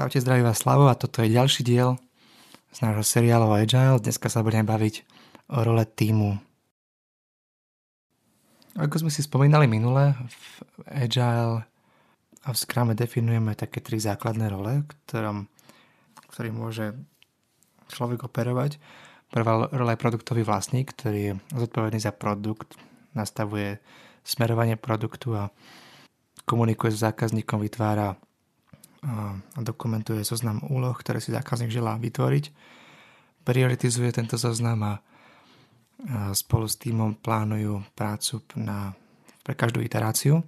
Čaute, zdraví vás Slavo a toto je ďalší diel z nášho seriálu Agile. Dneska sa budeme baviť o role týmu. Ako sme si spomínali minule, v Agile a v Scrume definujeme také tri základné role, ktorom, ktorý môže človek operovať. Prvá rola je produktový vlastník, ktorý je zodpovedný za produkt, nastavuje smerovanie produktu a komunikuje s zákazníkom, vytvára a dokumentuje zoznam úloh, ktoré si zákazník želá vytvoriť. Prioritizuje tento zoznam a spolu s týmom plánujú prácu na, pre každú iteráciu.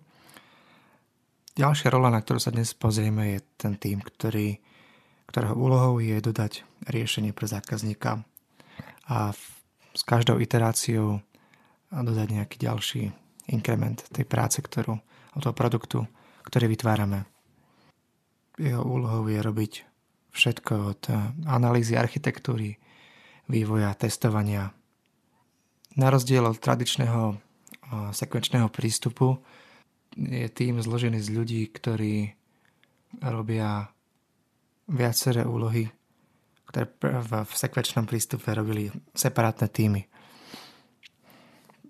Ďalšia rola, na ktorú sa dnes pozrieme, je ten tým, ktorý, ktorého úlohou je dodať riešenie pre zákazníka a v, s každou iteráciou dodať nejaký ďalší inkrement tej práce, ktorú, toho produktu, ktorý vytvárame. Jeho úlohou je robiť všetko od eh, analýzy architektúry, vývoja, testovania. Na rozdiel od tradičného eh, sekvenčného prístupu je tým zložený z ľudí, ktorí robia viaceré úlohy, ktoré v sekvenčnom prístupe robili separátne týmy.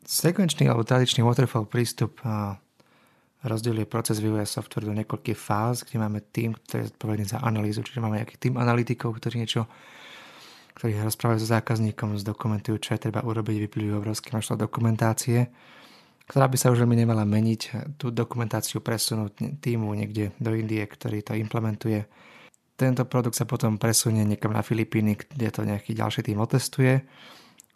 Sekvenčný alebo tradičný waterfall prístup eh, rozdeluje proces vývoja software do niekoľkých fáz, kde máme tým, ktorý je zodpovedný za analýzu, čiže máme nejaký tým analytikov, ktorí niečo ktorí rozprávajú so zákazníkom, zdokumentujú, čo je treba urobiť, vyplývajú obrovské množstvo dokumentácie, ktorá by sa už veľmi nemala meniť, tú dokumentáciu presunúť týmu niekde do Indie, ktorý to implementuje. Tento produkt sa potom presunie niekam na Filipíny, kde to nejaký ďalší tým otestuje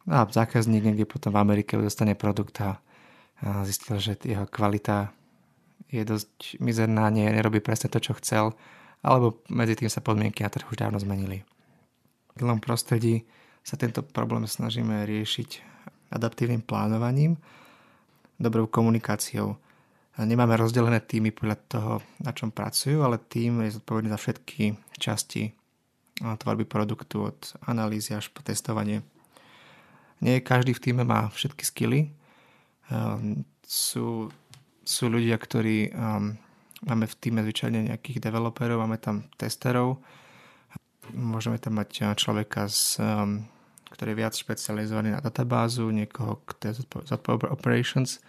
a zákazník niekde potom v Amerike dostane produkt a zistil, že jeho kvalita je dosť mizerná, nie, nerobí presne to, čo chcel, alebo medzi tým sa podmienky na trhu už dávno zmenili. V celom prostredí sa tento problém snažíme riešiť adaptívnym plánovaním, dobrou komunikáciou. Nemáme rozdelené týmy podľa toho, na čom pracujú, ale tým je zodpovedný za všetky časti tvorby produktu od analýzy až po testovanie. Nie každý v týme má všetky skily. Sú sú ľudia, ktorí um, máme v týme zvyčajne nejakých developerov, máme tam testerov, môžeme tam mať uh, človeka, z, um, ktorý je viac špecializovaný na databázu, niekoho, kto je zodpovedný operations,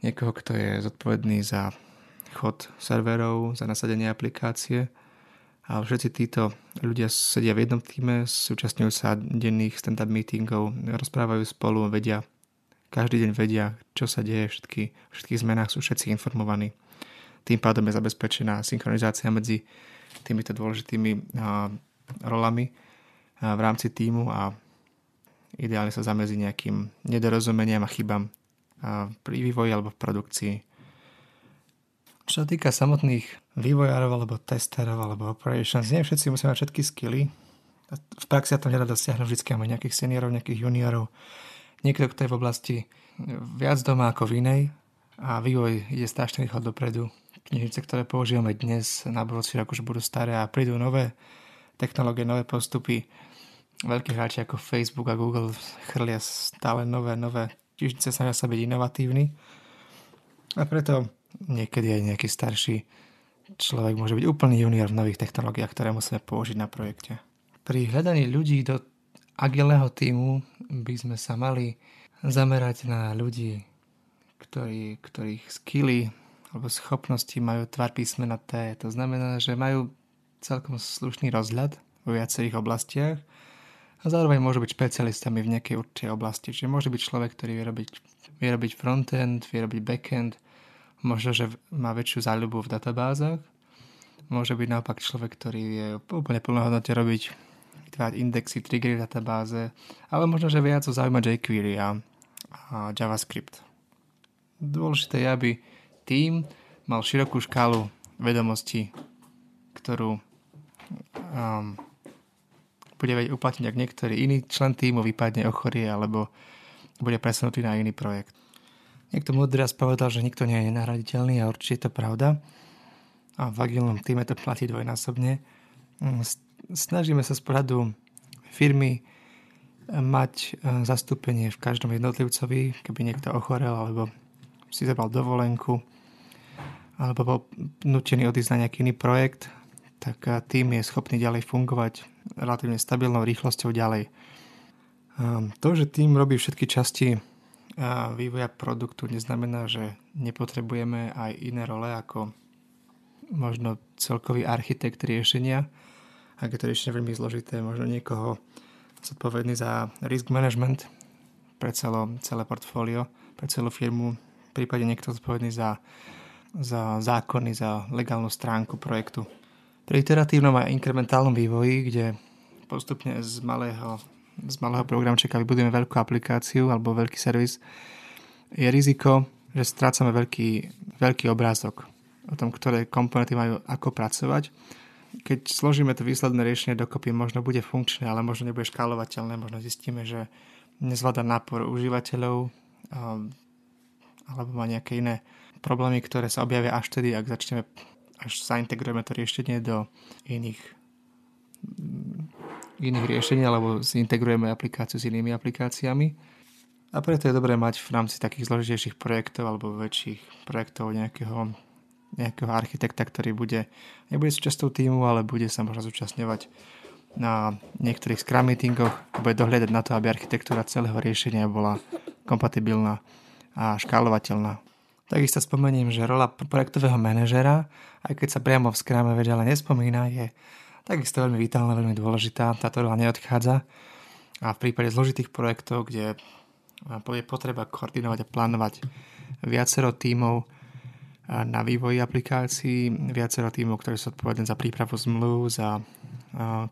niekoho, kto je zodpovedný za chod serverov, za nasadenie aplikácie. A všetci títo ľudia sedia v jednom týme, súčasňujú sa denných stand-up meetingov, rozprávajú spolu, vedia každý deň vedia, čo sa deje, všetky, všetkých zmenách sú všetci informovaní. Tým pádom je zabezpečená synchronizácia medzi týmito dôležitými a, rolami a, v rámci týmu a ideálne sa zamezí nejakým nedorozumeniam a chybám a, pri vývoji alebo v produkcii. Čo sa týka samotných vývojárov alebo testerov alebo operations, nie všetci musia mať všetky skily. V praxi sa to nedá dosiahnuť, vždy máme nejakých seniorov, nejakých juniorov, niekto, kto je v oblasti viac doma ako v inej a vývoj ide strašne rýchlo dopredu. Knižnice, ktoré používame dnes na budúci rok už budú staré a prídu nové technológie, nové postupy. Veľkí hráči ako Facebook a Google chrlia stále nové, nové knižnice snažia sa byť inovatívni. A preto niekedy aj nejaký starší človek môže byť úplný junior v nových technológiách, ktoré musíme použiť na projekte. Pri hľadaní ľudí do agilného týmu by sme sa mali zamerať na ľudí, ktorí, ktorých skily alebo schopnosti majú tvar písmena T. To znamená, že majú celkom slušný rozhľad vo viacerých oblastiach a zároveň môžu byť špecialistami v nejakej určitej oblasti. Čiže môže byť človek, ktorý vie robiť, vie robiť frontend, vie robiť backend, možno, že má väčšiu záľubu v databázach, môže byť naopak človek, ktorý je úplne plnohodnotne robiť vytvárať indexy, triggery v databáze, ale možno, že viac ho zaujíma jQuery a, a JavaScript. Dôležité je, aby tým mal širokú škálu vedomostí, ktorú um, bude vedieť uplatniť, ak niektorý iný člen týmu vypadne, ochorie alebo bude presunutý na iný projekt. Niekto múdry raz povedal, že nikto nie je nenahraditeľný a určite je to pravda. A v agilnom týme to platí dvojnásobne. Mm, snažíme sa z pohľadu firmy mať e, zastúpenie v každom jednotlivcovi, keby niekto ochorel alebo si zabral dovolenku alebo bol nutený odísť na nejaký iný projekt, tak tým je schopný ďalej fungovať relatívne stabilnou rýchlosťou ďalej. To, že tým robí všetky časti vývoja produktu, neznamená, že nepotrebujeme aj iné role ako možno celkový architekt riešenia. Ak je to riešenie veľmi zložité, možno niekoho zodpovedný za risk management pre celo, celé portfólio, pre celú firmu, prípade niekto zodpovedný za, za zákony, za legálnu stránku projektu. Pri iteratívnom a inkrementálnom vývoji, kde postupne z malého, z malého programčeka vybudujeme veľkú aplikáciu alebo veľký servis, je riziko, že strácame veľký, veľký obrázok o tom, ktoré komponenty majú ako pracovať. Keď zložíme to výsledné riešenie dokopy, možno bude funkčné, ale možno nebude škálovateľné, možno zistíme, že nezvláda nápor užívateľov alebo má nejaké iné problémy, ktoré sa objavia až tedy, ak začneme, až zaintegrujeme to riešenie do iných iných riešení alebo zintegrujeme aplikáciu s inými aplikáciami. A preto je dobré mať v rámci takých zložitejších projektov alebo väčších projektov nejakého nejakého architekta, ktorý bude, nebude súčasťou týmu, ale bude sa možno zúčastňovať na niektorých Scrum meetingoch a bude dohľadať na to, aby architektúra celého riešenia bola kompatibilná a škálovateľná. Takisto spomeniem, že rola projektového manažera, aj keď sa priamo v Scrume veď ale nespomína, je takisto veľmi vitálna, veľmi dôležitá. Táto rola neodchádza a v prípade zložitých projektov, kde je potreba koordinovať a plánovať viacero tímov, na vývoji aplikácií, viacero tímov, ktoré sú odpovedné za prípravu zmluv, za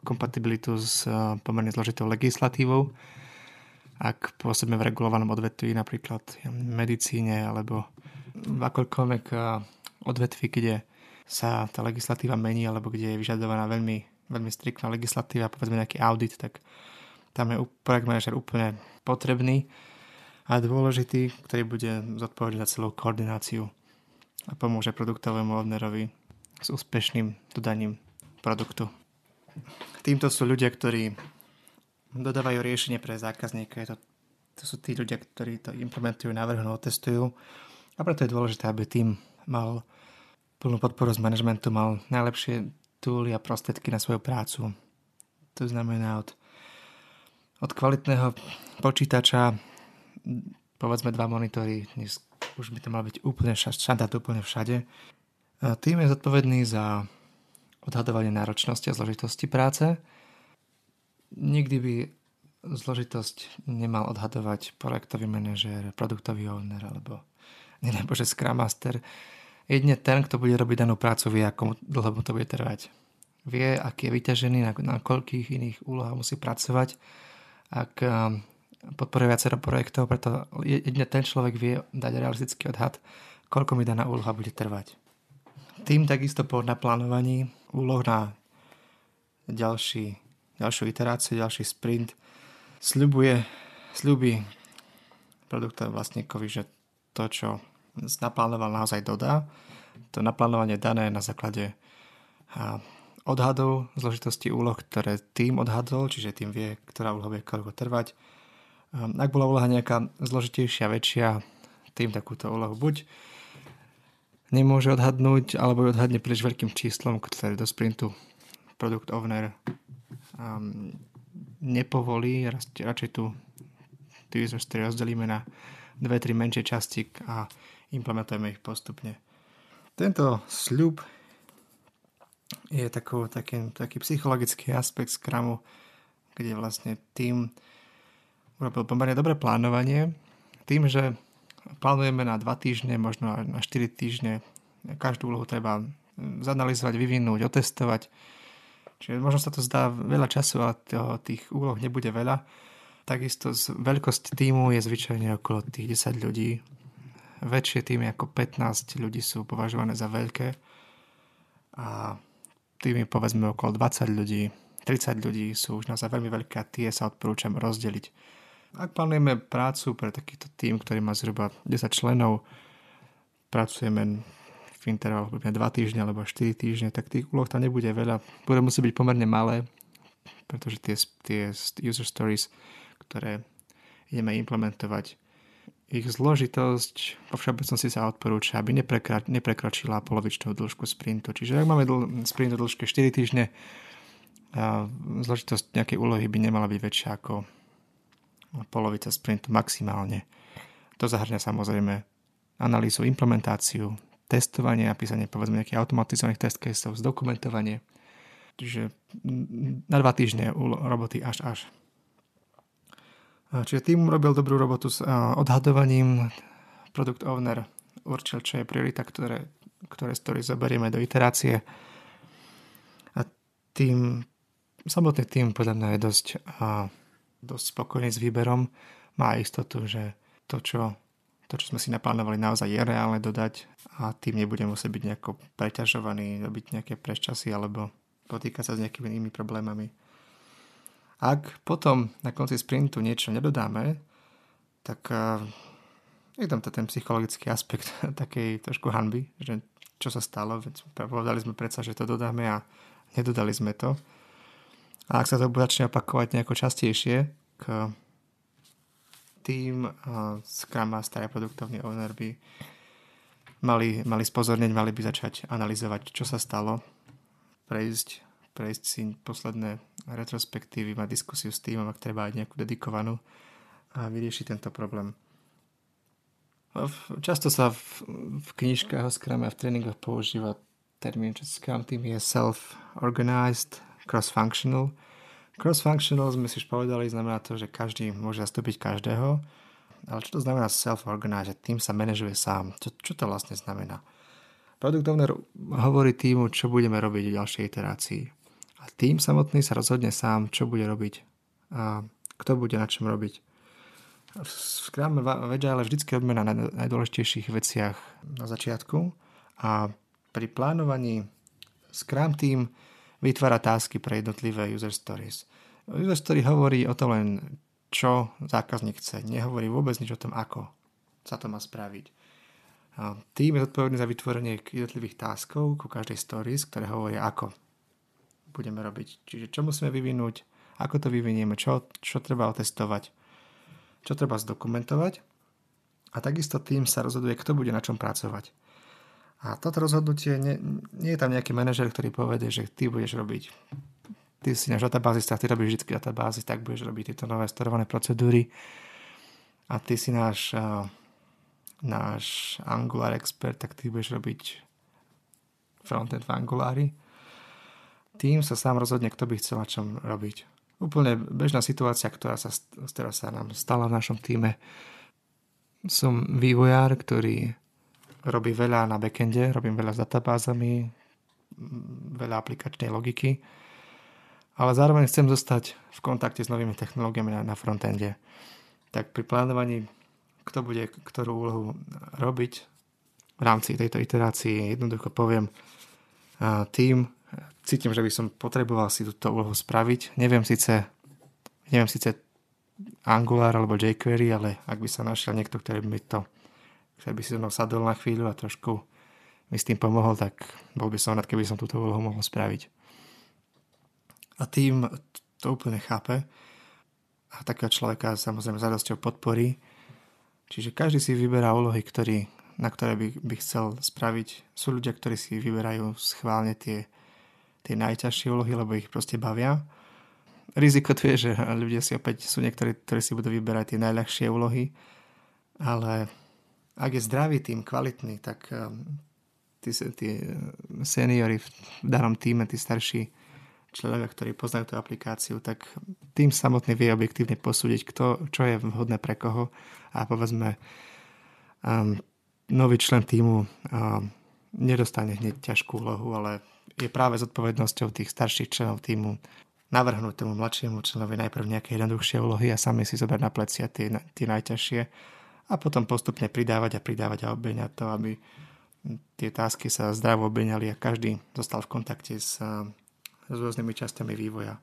kompatibilitu s pomerne zložitou legislatívou. Ak pôsobíme v regulovanom odvetví, napríklad v medicíne alebo v akoľkoľvek odvetví, kde sa tá legislatíva mení alebo kde je vyžadovaná veľmi, veľmi striktná legislatíva, povedzme nejaký audit, tak tam je projekt manažer úplne potrebný a dôležitý, ktorý bude zodpovedať za celú koordináciu a pomôže produktovému ownerovi s úspešným dodaním produktu. Týmto sú ľudia, ktorí dodávajú riešenie pre zákazníka. To, to sú tí ľudia, ktorí to implementujú, navrhnú, testujú. A preto je dôležité, aby tým mal plnú podporu z managementu, mal najlepšie túly a prostriedky na svoju prácu. To znamená od, od kvalitného počítača, povedzme dva monitory, dnes už by to mal byť úplne štandard úplne všade. Tým je zodpovedný za odhadovanie náročnosti a zložitosti práce. Nikdy by zložitosť nemal odhadovať projektový manažér, produktový owner alebo že Scrum Master. Jedne ten, kto bude robiť danú prácu, vie, ako dlho mu to bude trvať. Vie, aký je vyťažený, na, na koľkých iných úlohách musí pracovať. Ak podporuje viacero projektov, preto jedine ten človek vie dať realistický odhad, koľko mi daná úloha bude trvať. Tým takisto po naplánovaní úloh na ďalší, ďalšiu iteráciu, ďalší sprint sľubuje, sľubí produktovému vlastníkovi, že to, čo naplánoval, naozaj dodá. To naplánovanie dané na základe odhadov zložitosti úloh, ktoré tým odhadol, čiže tým vie, ktorá úloha bude koľko trvať, ak bola úloha nejaká zložitejšia, väčšia, tým takúto úlohu buď nemôže odhadnúť, alebo ju odhadne príliš veľkým číslom, ktoré do sprintu produkt owner um, nepovolí, radšej tu user story rozdelíme na dve, tri menšie časti a implementujeme ich postupne. Tento sľub je taký, taký, taký psychologický aspekt Scrumu, kde vlastne tým urobil pomerne dobré plánovanie tým, že plánujeme na 2 týždne, možno na 4 týždne. Každú úlohu treba zanalizovať, vyvinúť, otestovať. Čiže možno sa to zdá veľa času, ale tých úloh nebude veľa. Takisto z veľkosť týmu je zvyčajne okolo tých 10 ľudí. Väčšie týmy ako 15 ľudí sú považované za veľké a týmy povedzme okolo 20 ľudí, 30 ľudí sú už naozaj veľmi veľké a tie sa odporúčam rozdeliť ak plánujeme prácu pre takýto tým, ktorý má zhruba 10 členov, pracujeme v intervaloch 2 týždne alebo 4 týždne, tak tých úloh tam nebude veľa. Bude musieť byť pomerne malé, pretože tie, tie user stories, ktoré ideme implementovať, ich zložitosť po všeobecnosti sa odporúča, aby neprekra- neprekročila polovičnú dĺžku sprintu. Čiže ak máme dl- sprint o dĺžke 4 týždne, a zložitosť nejakej úlohy by nemala byť väčšia ako polovica sprintu maximálne. To zahrňa samozrejme analýzu, implementáciu, testovanie, napísanie povedzme nejakých automatizovaných test caseov, zdokumentovanie. Čiže na dva týždne roboty až až. Čiže tým robil dobrú robotu s odhadovaním. Product owner určil, čo je priorita, ktoré, ktoré story zoberieme do iterácie. A tým, samotný tým podľa mňa je dosť, dosť spokojný s výberom. Má istotu, že to, čo, to, čo sme si naplánovali, naozaj je reálne dodať a tým nebude musieť byť nejako preťažovaný, robiť nejaké preščasy alebo potýkať sa s nejakými inými problémami. Ak potom na konci sprintu niečo nedodáme, tak uh, je tam ten psychologický aspekt takej trošku hanby, že čo sa stalo, povedali sme predsa, že to dodáme a nedodali sme to. A ak sa to začne opakovať nejako častejšie, k tým uh, Scrum Master a produktovný owner by mali, mali spozorneť, mali by začať analyzovať, čo sa stalo, prejsť prejsť si posledné retrospektívy, mať diskusiu s týmom, ak treba aj nejakú dedikovanú a vyriešiť tento problém. Často sa v, v knižkách o Scrum a v tréningoch používa termín, že Scrum Team je self-organized, cross-functional. Cross-functional sme si už povedali, znamená to, že každý môže zastúpiť každého, ale čo to znamená self-organized? Tým sa manažuje sám. Čo, čo to vlastne znamená? Product owner hovorí týmu, čo budeme robiť v ďalšej iterácii tým samotný sa rozhodne sám, čo bude robiť a kto bude na čom robiť. V Scrum Agile vždycky odmena na najdôležitejších veciach na začiatku a pri plánovaní Scrum Team vytvára tásky pre jednotlivé user stories. User story hovorí o tom len, čo zákazník chce. Nehovorí vôbec nič o tom, ako sa to má spraviť. Tým je zodpovedný za vytvorenie jednotlivých táskov ku každej stories, ktoré hovoria ako budeme robiť. Čiže čo musíme vyvinúť, ako to vyvinieme, čo, čo treba otestovať, čo treba zdokumentovať. A takisto tým sa rozhoduje, kto bude na čom pracovať. A toto rozhodnutie, nie, nie je tam nejaký manažer, ktorý povede, že ty budeš robiť ty si náš databázista, ty robíš vždy databázy, tak budeš robiť tieto nové storované procedúry a ty si náš, uh, náš Angular expert, tak ty budeš robiť frontend v Angulari tým sa sám rozhodne, kto by chcel na čom robiť. Úplne bežná situácia, ktorá sa, ktorá sa nám stala v našom týme. Som vývojár, ktorý robí veľa na backende, robím veľa s databázami, veľa aplikačnej logiky, ale zároveň chcem zostať v kontakte s novými technológiami na, na frontende. Tak pri plánovaní, kto bude ktorú úlohu robiť v rámci tejto iterácii, jednoducho poviem, tým cítim, že by som potreboval si túto úlohu spraviť. Neviem síce, neviem síce Angular alebo jQuery, ale ak by sa našiel niekto, ktorý by mi to ktorý by si so mnou sadol na chvíľu a trošku mi s tým pomohol, tak bol by som rád, keby som túto úlohu mohol spraviť. A tým to úplne chápe a takého človeka samozrejme radosťou podporí. Čiže každý si vyberá úlohy, ktorý, na ktoré by, by chcel spraviť. Sú ľudia, ktorí si vyberajú schválne tie tie najťažšie úlohy, lebo ich proste bavia. Riziko tu je, že ľudia si opäť sú niektorí, ktorí si budú vyberať tie najľahšie úlohy, ale ak je zdravý tým, kvalitný, tak um, tí, tí seniory v danom týme, tí starší členovia, ktorí poznajú tú aplikáciu, tak tým samotný vie objektívne posúdiť, kto, čo je vhodné pre koho a povedzme um, nový člen týmu um, nedostane hneď ťažkú úlohu, ale je práve zodpovednosťou tých starších členov týmu navrhnúť tomu mladšiemu členovi najprv nejaké jednoduchšie úlohy a sami si zobrať na plecia tie, tie najťažšie a potom postupne pridávať a pridávať a obeňať to, aby tie tásky sa zdravo obeňali a každý zostal v kontakte s, s rôznymi časťami vývoja.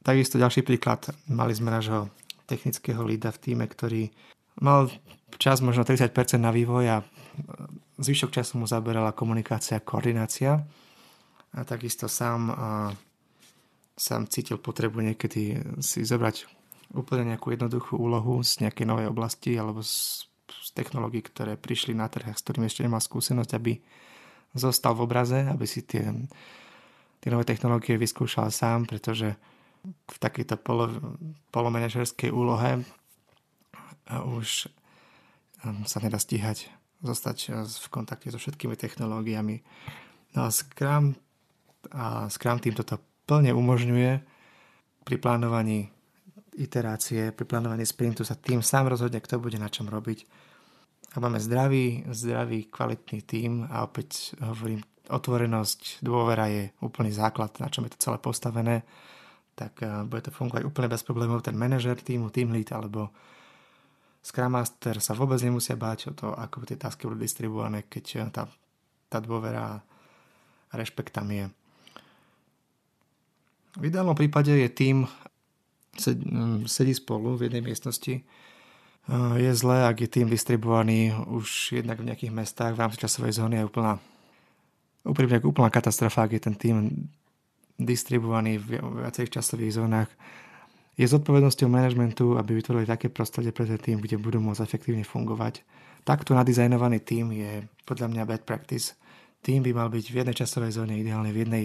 Takisto ďalší príklad, mali sme nášho technického lída v týme, ktorý mal čas možno 30% na vývoj a zvyšok času mu zaberala komunikácia a koordinácia a takisto sám, a, sám cítil potrebu niekedy si zobrať úplne nejakú jednoduchú úlohu z nejakej novej oblasti alebo z, z technológií, ktoré prišli na trh, s ktorými ešte nemá skúsenosť, aby zostal v obraze, aby si tie, tie nové technológie vyskúšal sám, pretože v takejto polo, polomenežerskej úlohe už um, sa nedá stíhať zostať uh, v kontakte so všetkými technológiami. No a Scrum, a Scrum tým toto plne umožňuje pri plánovaní iterácie, pri plánovaní sprintu sa tým sám rozhodne, kto bude na čom robiť. A máme zdravý, zdravý, kvalitný tým a opäť hovorím, otvorenosť, dôvera je úplný základ, na čom je to celé postavené tak eh, bude to fungovať úplne bez problémov. Ten manažer týmu, team lead alebo Scrum Master sa vôbec nemusia báť o to, ako tie tasky budú distribuované, keď eh, tá, tá dôvera a rešpekt tam je. V ideálnom prípade je tým sedí spolu v jednej miestnosti. Je zlé, ak je tým distribuovaný už jednak v nejakých mestách v rámci časovej zóny je úplná úprimne úplná katastrofa, ak je ten tým distribuovaní v viacerých časových zónach. Je zodpovednosťou manažmentu, aby vytvorili také prostredie pre ten tým, kde budú môcť efektívne fungovať. Takto nadizajnovaný tým je podľa mňa bad practice. Tým by mal byť v jednej časovej zóne, ideálne v jednej,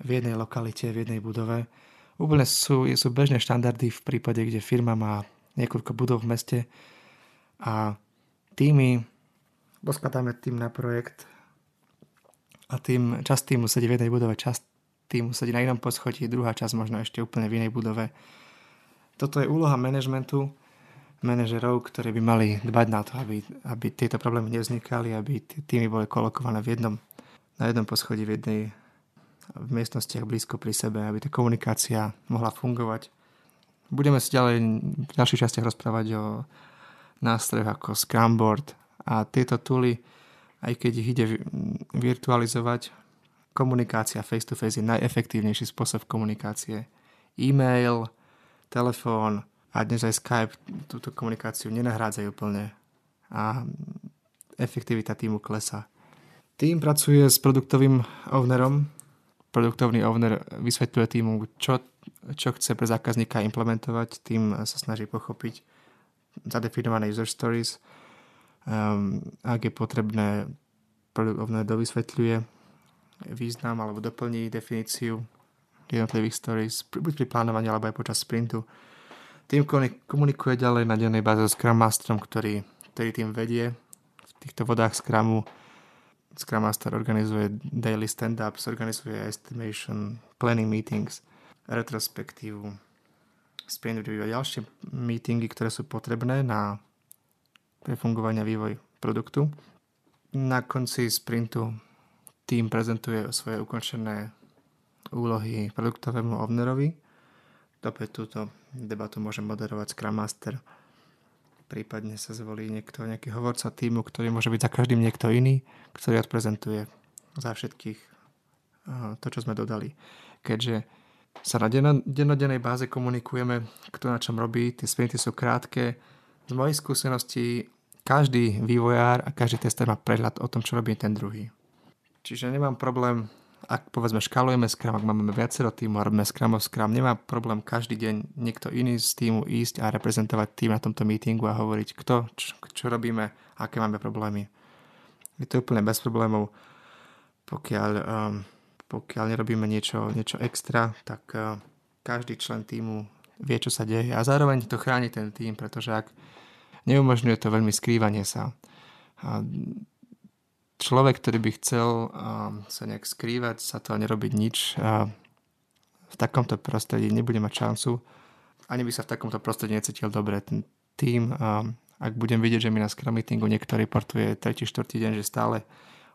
v jednej lokalite, v jednej budove. Úplne sú, sú bežné štandardy v prípade, kde firma má niekoľko budov v meste a týmy, poskladáme tým na projekt a tým, časť týmu sedí v jednej budove, časť týmu sedí na inom poschodí, druhá časť možno ešte úplne v inej budove. Toto je úloha manažmentu, manažerov, ktorí by mali dbať na to, aby, aby tieto problémy nevznikali, aby týmy boli kolokované v jednom, na jednom poschodí, v jednej v miestnostiach blízko pri sebe, aby tá komunikácia mohla fungovať. Budeme si ďalej v ďalších častiach rozprávať o nástrojoch ako Scrumboard a tieto tooly, aj keď ich ide virtualizovať, komunikácia face-to-face je najefektívnejší spôsob komunikácie. E-mail, telefón a dnes aj Skype túto komunikáciu nenahrádzajú plne a efektivita týmu klesa. Tým pracuje s produktovým ownerom. Produktovný owner vysvetľuje týmu, čo, čo chce pre zákazníka implementovať. Tým sa snaží pochopiť zadefinované user stories. Um, ak je potrebné, produkt owner dovysvetľuje význam alebo doplní definíciu jednotlivých stories, buď pri plánovaní alebo aj počas sprintu. Tým komunikuje ďalej na dennej báze s Scrum Masterom, ktorý, ktorý tým vedie. V týchto vodách Scrumu Scrum Master organizuje daily stand-ups, organizuje estimation, planning meetings, retrospektívu, sprint review a ďalšie meetingy, ktoré sú potrebné na pre fungovanie a vývoj produktu. Na konci sprintu tým prezentuje svoje ukončené úlohy produktovému ownerovi. Opäť túto debatu môže moderovať Scrum Master. Prípadne sa zvolí niekto, nejaký hovorca týmu, ktorý môže byť za každým niekto iný, ktorý odprezentuje za všetkých to, čo sme dodali. Keďže sa na dennodennej báze komunikujeme, kto na čom robí, tie sprinty sú krátke. Z mojej skúsenosti každý vývojár a každý tester má prehľad o tom, čo robí ten druhý. Čiže nemám problém, ak povedzme škalujeme Scrum, ak máme viacero týmu a robíme Scrum of Scrum, nemá problém každý deň niekto iný z týmu ísť a reprezentovať tým na tomto meetingu a hovoriť, kto, čo, čo robíme, aké máme problémy. Je to úplne bez problémov. Pokiaľ, um, pokiaľ nerobíme niečo, niečo extra, tak uh, každý člen týmu vie, čo sa deje a zároveň to chráni ten tým, pretože ak neumožňuje to veľmi skrývanie sa. A človek, ktorý by chcel sa nejak skrývať, sa to a nerobiť nič, v takomto prostredí nebude mať šancu. Ani by sa v takomto prostredí necítil dobre. Tým, ak budem vidieť, že mi na Scrum meetingu niekto reportuje 3. 4. deň, že stále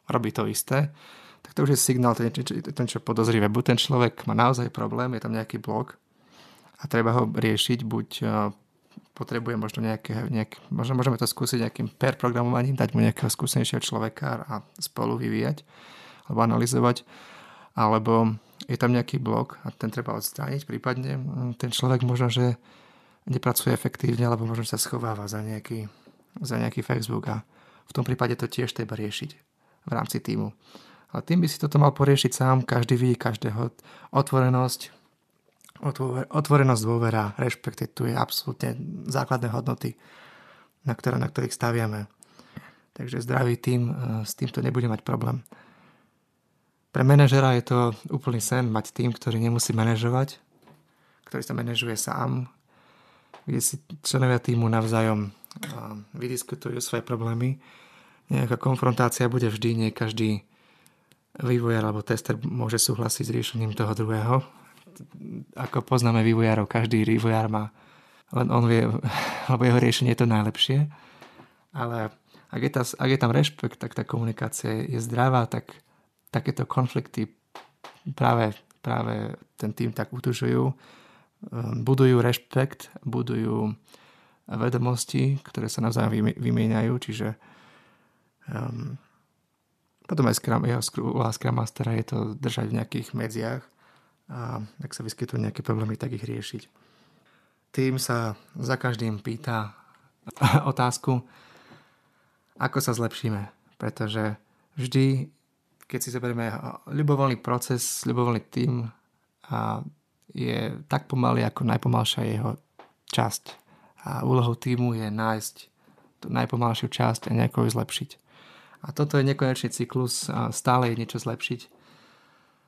robí to isté, tak to už je signál, ten, ten čo podozrivé. Buď ten človek má naozaj problém, je tam nejaký blok a treba ho riešiť buď potrebuje možno nejaké, nejak, možno môžeme to skúsiť nejakým pair programovaním, dať mu nejakého skúsenejšieho človeka a spolu vyvíjať alebo analyzovať, alebo je tam nejaký blok a ten treba odstrániť, prípadne ten človek možno, že nepracuje efektívne, alebo možno sa schováva za nejaký, za nejaký Facebook a v tom prípade to tiež treba riešiť v rámci týmu. Ale tým by si toto mal poriešiť sám, každý vidí každého. Otvorenosť, Otvorenosť, dôvera, rešpekt, tu je absolútne základné hodnoty, na, ktoré, na ktorých staviame. Takže zdravý tým, s týmto nebude mať problém. Pre manažera je to úplný sen mať tým, ktorý nemusí manažovať, ktorý sa manažuje sám, kde si členovia týmu navzájom vydiskutujú svoje problémy. Nejaká konfrontácia bude vždy, nie každý vývojár alebo tester môže súhlasiť s riešením toho druhého. Ako poznáme vývojárov, každý vývojár má len on vie, lebo jeho riešenie je to najlepšie. Ale ak je, tá, ak je tam rešpekt, tak tá komunikácia je zdravá, tak takéto konflikty práve, práve ten tým tak utužujú Ehm, budujú rešpekt, budujú vedomosti, ktoré sa navzájom vymieňajú, čiže um, potom aj Scrum, jeho úloha Scrum Mastera je to držať v nejakých medziach a ak sa vyskytujú nejaké problémy, tak ich riešiť. Tým sa za každým pýta otázku, ako sa zlepšíme, pretože vždy, keď si zoberieme ľubovoľný proces, ľubovoľný tým a je tak pomalý ako najpomalšia jeho časť. A úlohou týmu je nájsť tú najpomalšiu časť a nejako ju zlepšiť. A toto je nekonečný cyklus a stále je niečo zlepšiť.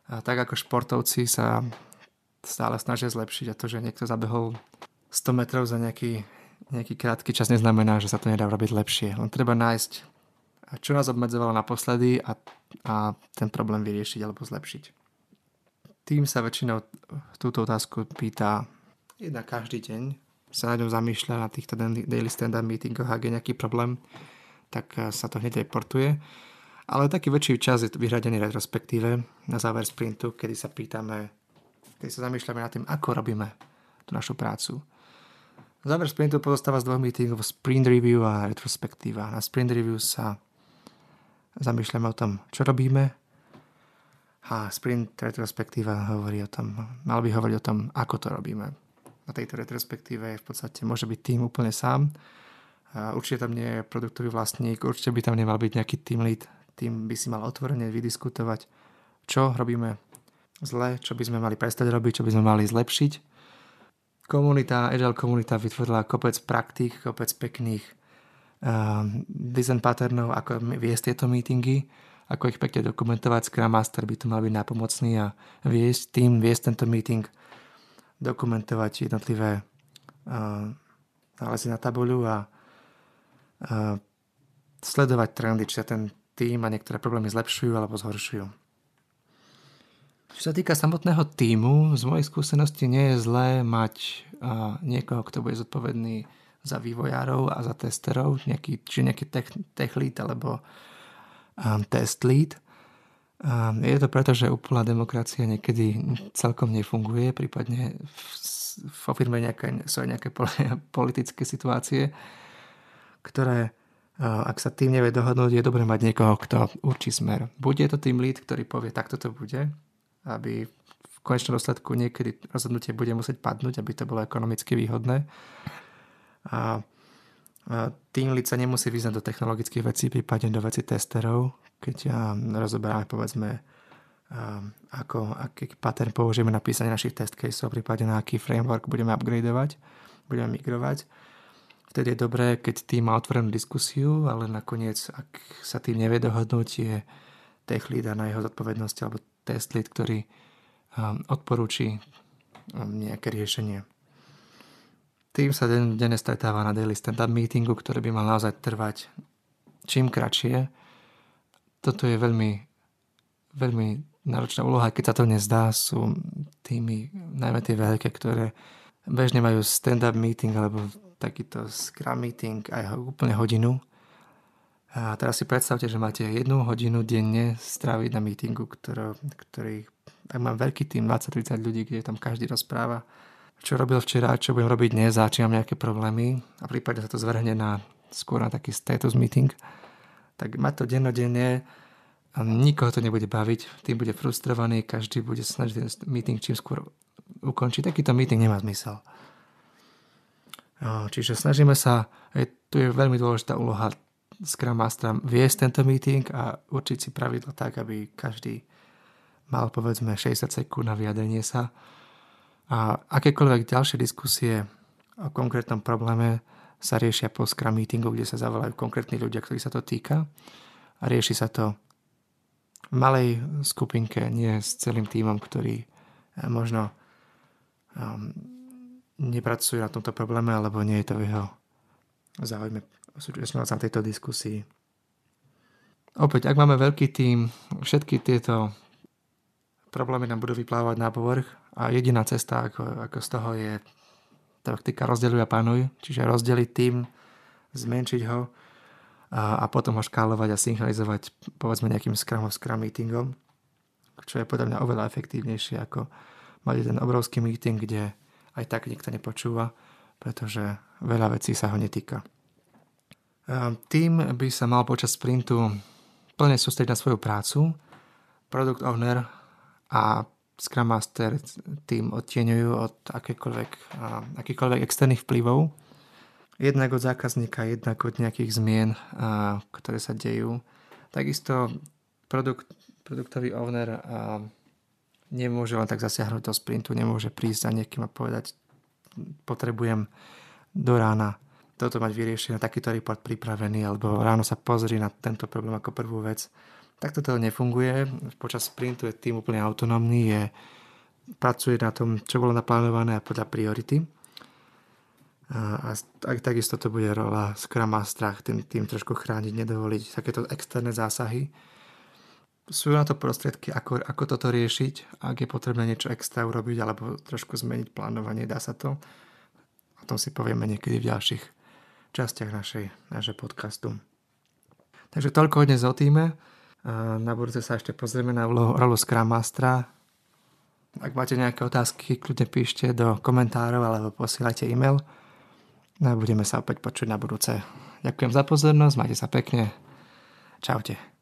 A tak ako športovci sa stále snažia zlepšiť a to, že niekto zabehol 100 metrov za nejaký, nejaký krátky čas neznamená, že sa to nedá robiť lepšie. Len treba nájsť, čo nás obmedzovalo naposledy a, a ten problém vyriešiť alebo zlepšiť. Tým sa väčšinou túto otázku pýta jedna každý deň, sa na ňom zamýšľa na týchto daily stand-up meetingoch, ak je nejaký problém, tak sa to hneď reportuje. Ale taký väčší čas je vyhradený retrospektíve na záver sprintu, kedy sa pýtame, kedy sa zamýšľame nad tým, ako robíme tú našu prácu. Záver sprintu pozostáva z dvoch meetingov, sprint review a retrospektíva. Na sprint review sa zamýšľame o tom, čo robíme, a sprint retrospektíva hovorí o tom, mal by hovoriť o tom, ako to robíme. Na tejto retrospektíve v podstate môže byť tým úplne sám. Určite tam nie je produktový vlastník, určite by tam nemal byť nejaký team lead. Tým by si mal otvorene vydiskutovať, čo robíme zle, čo by sme mali prestať robiť, čo by sme mali zlepšiť. Komunita, Agile komunita vytvorila kopec praktík, kopec pekných uh, design patternov, ako viesť tieto meetingy ako ich pekne dokumentovať. Scrum Master by tu mal byť napomocný a viesť tým, viesť tento meeting, dokumentovať jednotlivé uh, nálezy na tabuľu a uh, sledovať trendy, či sa ten tým a niektoré problémy zlepšujú alebo zhoršujú. Čo sa týka samotného týmu, z mojej skúsenosti nie je zlé mať uh, niekoho, kto bude zodpovedný za vývojárov a za testerov, nejaký, či nejaký tech, tech lead alebo um, test lead. Um, je to preto, že úplná demokracia niekedy celkom nefunguje, prípadne vo firme nejaké, sú aj nejaké politické situácie, ktoré ak sa tým nevie dohodnúť, je dobré mať niekoho, kto určí smer. Bude to tým lead, ktorý povie, takto to bude, aby v konečnom dôsledku niekedy rozhodnutie bude musieť padnúť, aby to bolo ekonomicky výhodné. A tým lead sa nemusí vyznať do technologických vecí, prípadne do veci testerov, keď rozoberáme povedzme ako, aký pattern použijeme na písanie našich test caseov, prípadne na aký framework budeme upgradeovať, budeme migrovať. Vtedy je dobré, keď tým má otvorenú diskusiu, ale nakoniec, ak sa tým nevie dohodnúť, je tech lead na jeho zodpovednosti alebo test lead, ktorý odporúči nejaké riešenie. Tým sa denne stretáva na daily stand-up meetingu, ktorý by mal naozaj trvať čím kratšie. Toto je veľmi, veľmi náročná úloha, keď sa to nezdá, sú tými, najmä tie veľké, ktoré bežne majú stand-up meeting alebo takýto scrum meeting aj úplne hodinu. A teraz si predstavte, že máte jednu hodinu denne stráviť na meetingu, ktorý, ktorý ak mám veľký tým, 20-30 ľudí, kde tam každý rozpráva čo robil včera, čo budem robiť dnes a či mám nejaké problémy a prípadne sa to zvrhne na skôr na taký status meeting, tak mať to dennodenne a nikoho to nebude baviť, tým bude frustrovaný, každý bude snažiť ten meeting čím skôr ukončiť. Takýto meeting nemá zmysel. Čiže snažíme sa, tu je veľmi dôležitá úloha Scrum Mastera viesť tento meeting a určiť si pravidlo tak, aby každý mal povedzme 60 sekúnd na vyjadrenie sa A akékoľvek ďalšie diskusie o konkrétnom probléme sa riešia po Scrum meetingu, kde sa zavolajú konkrétni ľudia, ktorí sa to týka. A rieši sa to v malej skupinke, nie s celým týmom, ktorý eh, možno um, nepracuje na tomto probléme, alebo nie je to v jeho záujme súčasňovať sa na tejto diskusii. Opäť, ak máme veľký tým, všetky tieto problémy nám budú vyplávať na povrch a jediná cesta, ako, ako z toho je taktika rozdeľuj a panuj, čiže rozdeliť tým, zmenšiť ho a, a potom ho škálovať a synchronizovať povedzme nejakým scrum scrum meetingom, čo je podľa mňa oveľa efektívnejšie ako mať ten obrovský meeting, kde aj tak nikto nepočúva, pretože veľa vecí sa ho netýka. Tým by sa mal počas sprintu plne sústrediť na svoju prácu. Product owner a Scrum Master tým odtieňujú od akékoľvek, akýkoľvek externých vplyvov. Jednak od zákazníka, jednak od nejakých zmien, ktoré sa dejú. Takisto produkt, produktový owner nemôže len tak zasiahnuť do sprintu, nemôže prísť za niekým a povedať, potrebujem do rána toto mať vyriešené, takýto report pripravený, alebo ráno sa pozri na tento problém ako prvú vec Takto to nefunguje. Počas sprintu je tým úplne autonómny, je, pracuje na tom, čo bolo naplánované a podľa priority. A, a takisto to bude rola Scrum Mastera, tým, tým trošku chrániť, nedovoliť takéto externé zásahy. Sú na to prostriedky, ako, ako toto riešiť, ak je potrebné niečo extra urobiť alebo trošku zmeniť plánovanie, dá sa to. O tom si povieme niekedy v ďalších častiach našej, našej podcastu. Takže toľko dnes o týme. Na budúce sa ešte pozrieme na rolu Scrum Mastera. Ak máte nejaké otázky, kľudne píšte do komentárov alebo posielajte e-mail. No a budeme sa opäť počuť na budúce. Ďakujem za pozornosť, majte sa pekne. Čaute.